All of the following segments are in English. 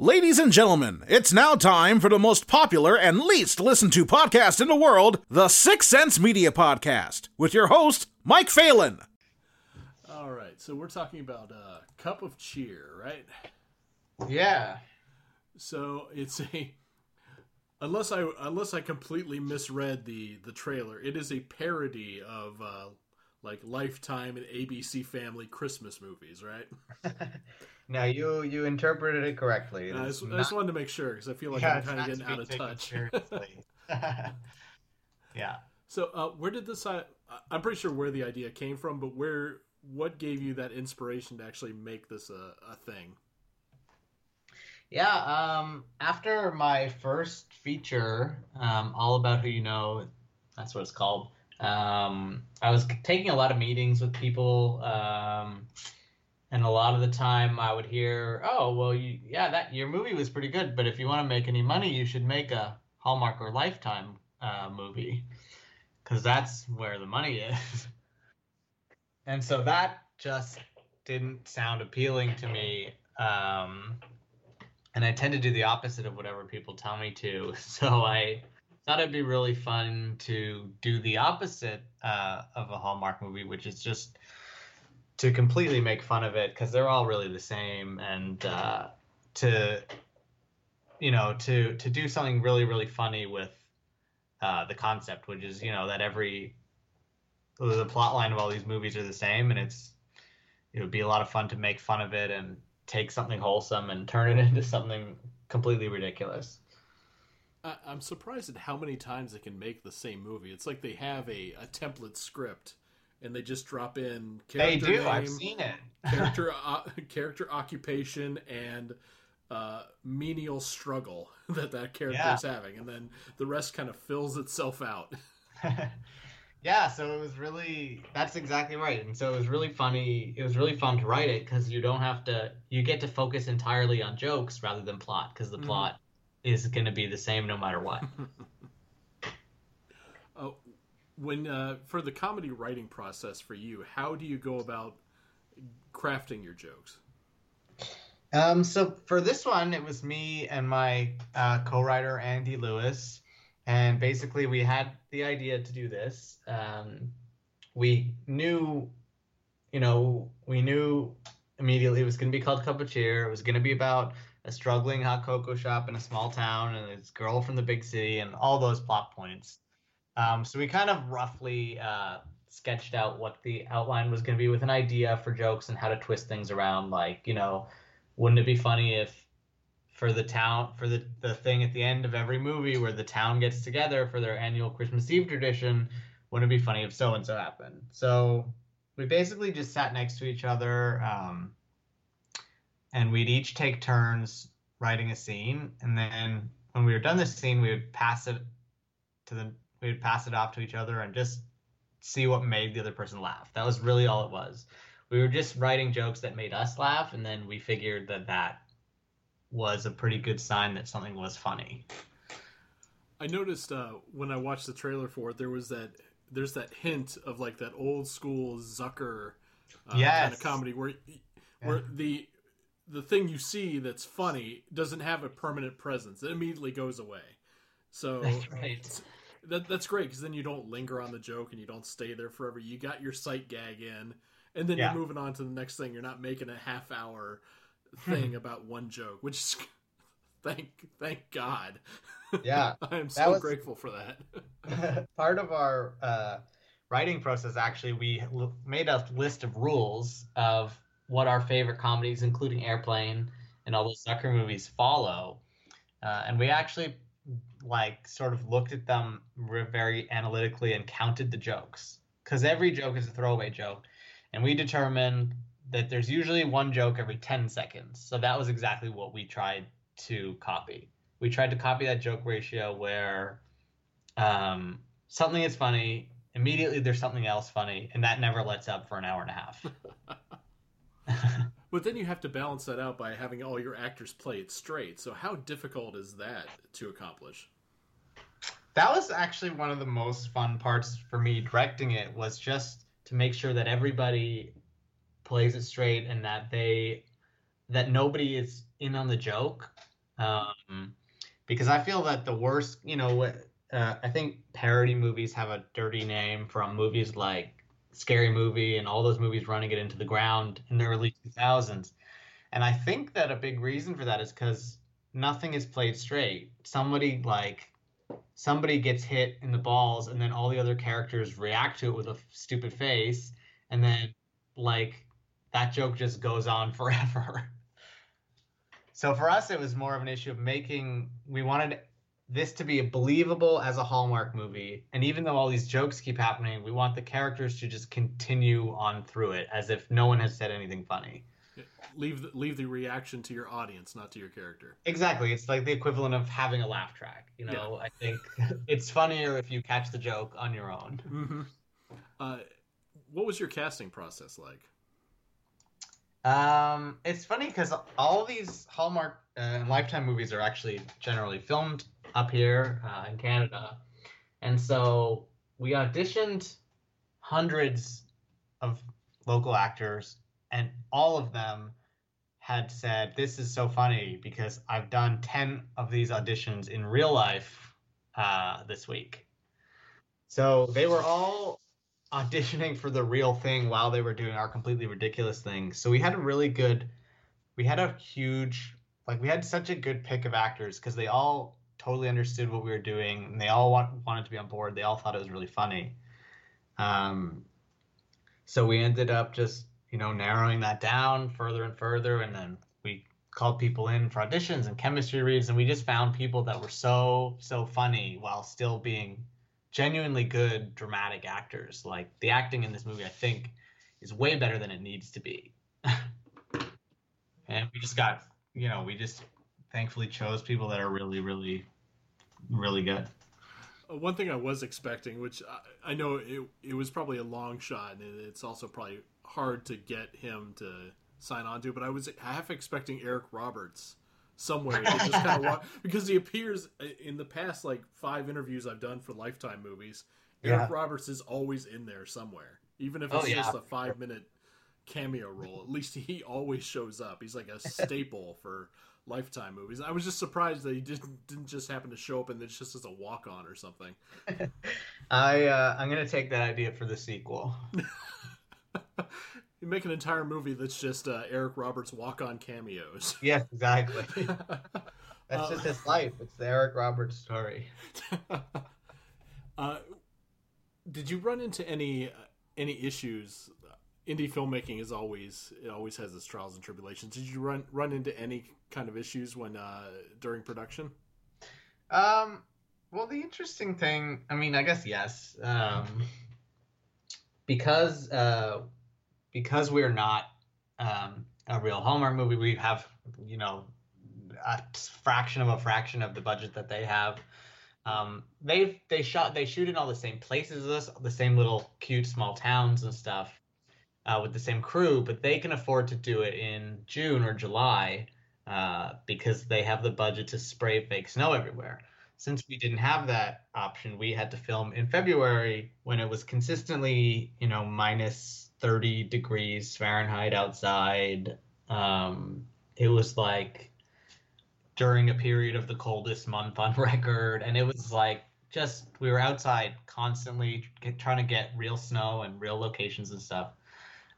Ladies and gentlemen, it's now time for the most popular and least listened to podcast in the world, the Six Sense Media Podcast, with your host, Mike Phelan. All right, so we're talking about uh, Cup of Cheer, right? Yeah. So it's a unless I unless I completely misread the the trailer, it is a parody of uh, like Lifetime and ABC Family Christmas movies, right? now you you interpreted it correctly. I just, I, just, wanted to make sure because I feel like yeah, I'm kind of getting out of touch. yeah. So uh, where did this? Uh, I'm pretty sure where the idea came from, but where what gave you that inspiration to actually make this a, a thing? Yeah, um, after my first feature, um, All About Who You Know, that's what it's called. Um, I was taking a lot of meetings with people, um, and a lot of the time I would hear, "Oh, well, you, yeah, that your movie was pretty good, but if you want to make any money, you should make a Hallmark or Lifetime uh, movie, because that's where the money is." and so that just didn't sound appealing to me. Um, and I tend to do the opposite of whatever people tell me to. So I thought it'd be really fun to do the opposite uh, of a Hallmark movie, which is just to completely make fun of it because they're all really the same, and uh, to you know to to do something really really funny with uh, the concept, which is you know that every the plot line of all these movies are the same, and it's it would be a lot of fun to make fun of it and take something wholesome and turn it into something completely ridiculous. I'm surprised at how many times they can make the same movie. It's like they have a, a template script and they just drop in character they do. Name, I've seen it. character uh, character occupation and uh, menial struggle that that character yeah. is having, and then the rest kind of fills itself out. yeah, so it was really that's exactly right, and so it was really funny. It was really fun to write it because you don't have to. You get to focus entirely on jokes rather than plot because the mm-hmm. plot is going to be the same no matter what. uh, when uh, for the comedy writing process for you, how do you go about crafting your jokes? Um, so for this one, it was me and my uh, co-writer Andy Lewis, and basically we had the idea to do this. Um, we knew, you know, we knew immediately it was going to be called Cup of Cheer. It was going to be about a struggling hot cocoa shop in a small town and this girl from the big city and all those plot points. Um, so we kind of roughly uh, sketched out what the outline was going to be with an idea for jokes and how to twist things around. Like, you know, wouldn't it be funny if for the town for the, the thing at the end of every movie where the town gets together for their annual Christmas Eve tradition, wouldn't it be funny if so and so happened? So we basically just sat next to each other. Um, and we'd each take turns writing a scene, and then when we were done this scene, we would pass it to the we would pass it off to each other and just see what made the other person laugh. That was really all it was. We were just writing jokes that made us laugh, and then we figured that that was a pretty good sign that something was funny. I noticed uh, when I watched the trailer for it, there was that there's that hint of like that old school Zucker uh, yes. kind of comedy where where yeah. the the thing you see that's funny doesn't have a permanent presence. It immediately goes away. So that's right. That, that's great because then you don't linger on the joke and you don't stay there forever. You got your sight gag in, and then yeah. you're moving on to the next thing. You're not making a half hour thing about one joke, which is thank thank God. Yeah, I am so was, grateful for that. part of our uh, writing process, actually, we made a list of rules of what our favorite comedies, including Airplane and all those Zucker movies, follow. Uh, and we actually like sort of looked at them very analytically and counted the jokes because every joke is a throwaway joke, and we determined that there's usually one joke every 10 seconds. So that was exactly what we tried to copy. We tried to copy that joke ratio where um, something is funny, immediately there's something else funny, and that never lets up for an hour and a half. but then you have to balance that out by having all your actors play it straight. So how difficult is that to accomplish? That was actually one of the most fun parts for me directing it was just to make sure that everybody plays it straight and that they that nobody is in on the joke. Um, because I feel that the worst, you know, uh, I think parody movies have a dirty name from movies like Scary Movie and all those movies running it into the ground in the early 2000s. And I think that a big reason for that is because nothing is played straight. Somebody like somebody gets hit in the balls, and then all the other characters react to it with a stupid face, and then like that joke just goes on forever. so for us, it was more of an issue of making. We wanted this to be believable as a Hallmark movie, and even though all these jokes keep happening, we want the characters to just continue on through it as if no one has said anything funny leave the, leave the reaction to your audience, not to your character. Exactly. It's like the equivalent of having a laugh track. You know, yeah. I think it's funnier if you catch the joke on your own. Mm-hmm. Uh, what was your casting process like? Um, it's funny because all these Hallmark uh, and Lifetime movies are actually generally filmed up here uh, in Canada, and so we auditioned hundreds of local actors, and all of them had said, This is so funny because I've done 10 of these auditions in real life uh, this week. So they were all auditioning for the real thing while they were doing our completely ridiculous thing. So we had a really good, we had a huge, like, we had such a good pick of actors because they all totally understood what we were doing and they all want, wanted to be on board. They all thought it was really funny. Um, so we ended up just you know, narrowing that down further and further. And then we called people in for auditions and chemistry reads, and we just found people that were so, so funny while still being genuinely good dramatic actors. Like the acting in this movie, I think, is way better than it needs to be. and we just got, you know, we just thankfully chose people that are really, really, really good. Uh, one thing I was expecting, which I, I know it, it was probably a long shot, and it's also probably hard to get him to sign on to, but I was half expecting Eric Roberts somewhere to just kind of walk because he appears in the past like five interviews I've done for Lifetime movies. Eric. Roberts is always in there somewhere, even if oh, it's oh, yeah. just a five minute cameo role. At least he always shows up. He's like a staple for Lifetime movies. I was just surprised that he didn't didn't just happen to show up and it's just as a walk on or something. I uh, I'm gonna take that idea for the sequel. you make an entire movie that's just uh, Eric Roberts walk on cameos. Yes, exactly. that's uh, just his life. It's the Eric Roberts story. uh, did you run into any uh, any issues? Indie filmmaking is always it always has its trials and tribulations. Did you run run into any kind of issues when uh, during production? Um. Well, the interesting thing, I mean, I guess yes. Um, because uh, because we're not um, a real Hallmark movie, we have you know a fraction of a fraction of the budget that they have. Um, they they shot they shoot in all the same places as us, the same little cute small towns and stuff uh, with the same crew, but they can afford to do it in June or July uh, because they have the budget to spray fake snow everywhere since we didn't have that option, we had to film in February when it was consistently, you know, minus 30 degrees Fahrenheit outside. Um, it was like during a period of the coldest month on record. And it was like just, we were outside constantly trying to get real snow and real locations and stuff.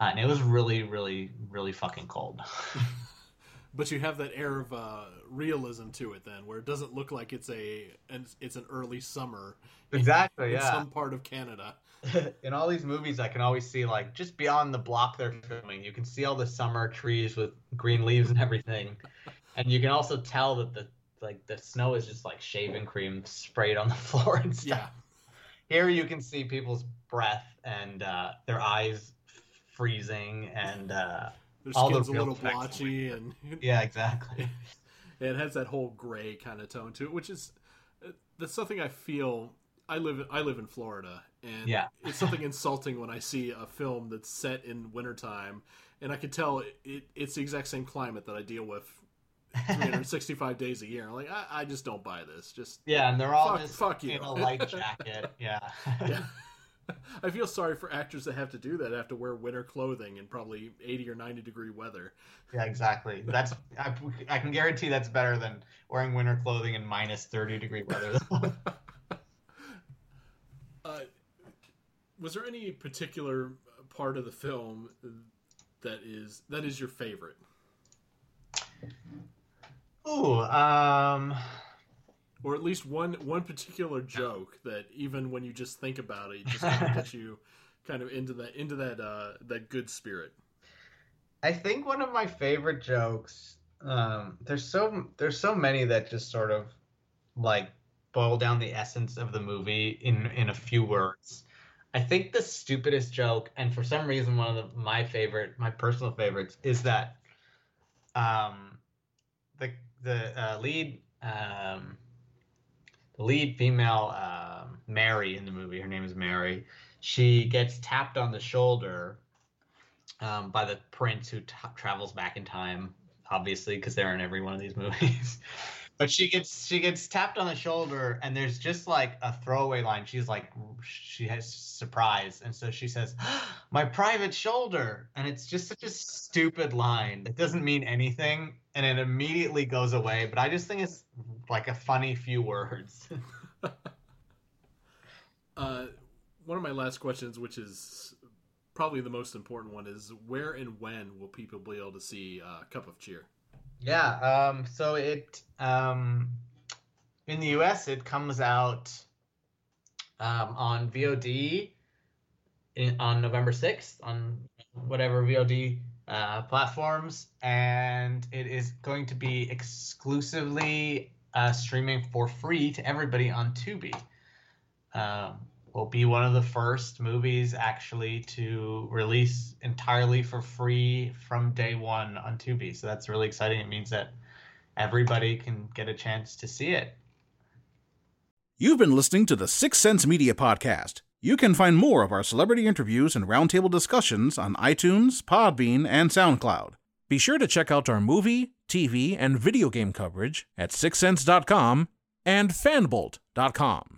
Uh, and it was really, really, really fucking cold. but you have that air of uh, realism to it then where it doesn't look like it's a and it's an early summer exactly in, yeah some part of canada in all these movies i can always see like just beyond the block they're filming you can see all the summer trees with green leaves and everything and you can also tell that the like the snow is just like shaving cream sprayed on the floor and stuff yeah. here you can see people's breath and uh, their eyes freezing and uh, their skin's a little blotchy and yeah exactly it has that whole gray kind of tone to it, which is uh, that's something I feel. I live I live in Florida, and yeah. it's something insulting when I see a film that's set in wintertime, and I can tell it, it, it's the exact same climate that I deal with 365 days a year. Like I, I, just don't buy this. Just yeah, and they're all fuck, just fuck you. in a light jacket. Yeah. yeah. I feel sorry for actors that have to do that, have to wear winter clothing in probably 80 or 90 degree weather. Yeah, exactly. That's I, I can guarantee that's better than wearing winter clothing in minus 30 degree weather. uh, was there any particular part of the film that is that is your favorite? Ooh, um, or at least one one particular joke that even when you just think about it, it just kind of gets you kind of into that into that uh, that good spirit. I think one of my favorite jokes. Um, there's so there's so many that just sort of like boil down the essence of the movie in in a few words. I think the stupidest joke, and for some reason one of the, my favorite, my personal favorites, is that um, the the uh, lead um, lead female um, Mary in the movie. Her name is Mary. She gets tapped on the shoulder um, by the prince who t- travels back in time, obviously because they're in every one of these movies. But she gets she gets tapped on the shoulder, and there's just like a throwaway line. She's like she has surprise, and so she says, "My private shoulder," and it's just such a stupid line. It doesn't mean anything, and it immediately goes away. But I just think it's like a funny few words. uh, one of my last questions, which is probably the most important one, is where and when will people be able to see uh, Cup of Cheer? Yeah. Um. So it um, in the U.S. it comes out um, on VOD in, on November sixth on whatever VOD uh, platforms, and it is going to be exclusively uh, streaming for free to everybody on Tubi. Um, will be one of the first movies actually to release entirely for free from day one on Tubi. So that's really exciting. It means that everybody can get a chance to see it. You've been listening to the Six Sense Media Podcast. You can find more of our celebrity interviews and roundtable discussions on iTunes, Podbean, and SoundCloud. Be sure to check out our movie, TV, and video game coverage at sixsense.com and fanbolt.com.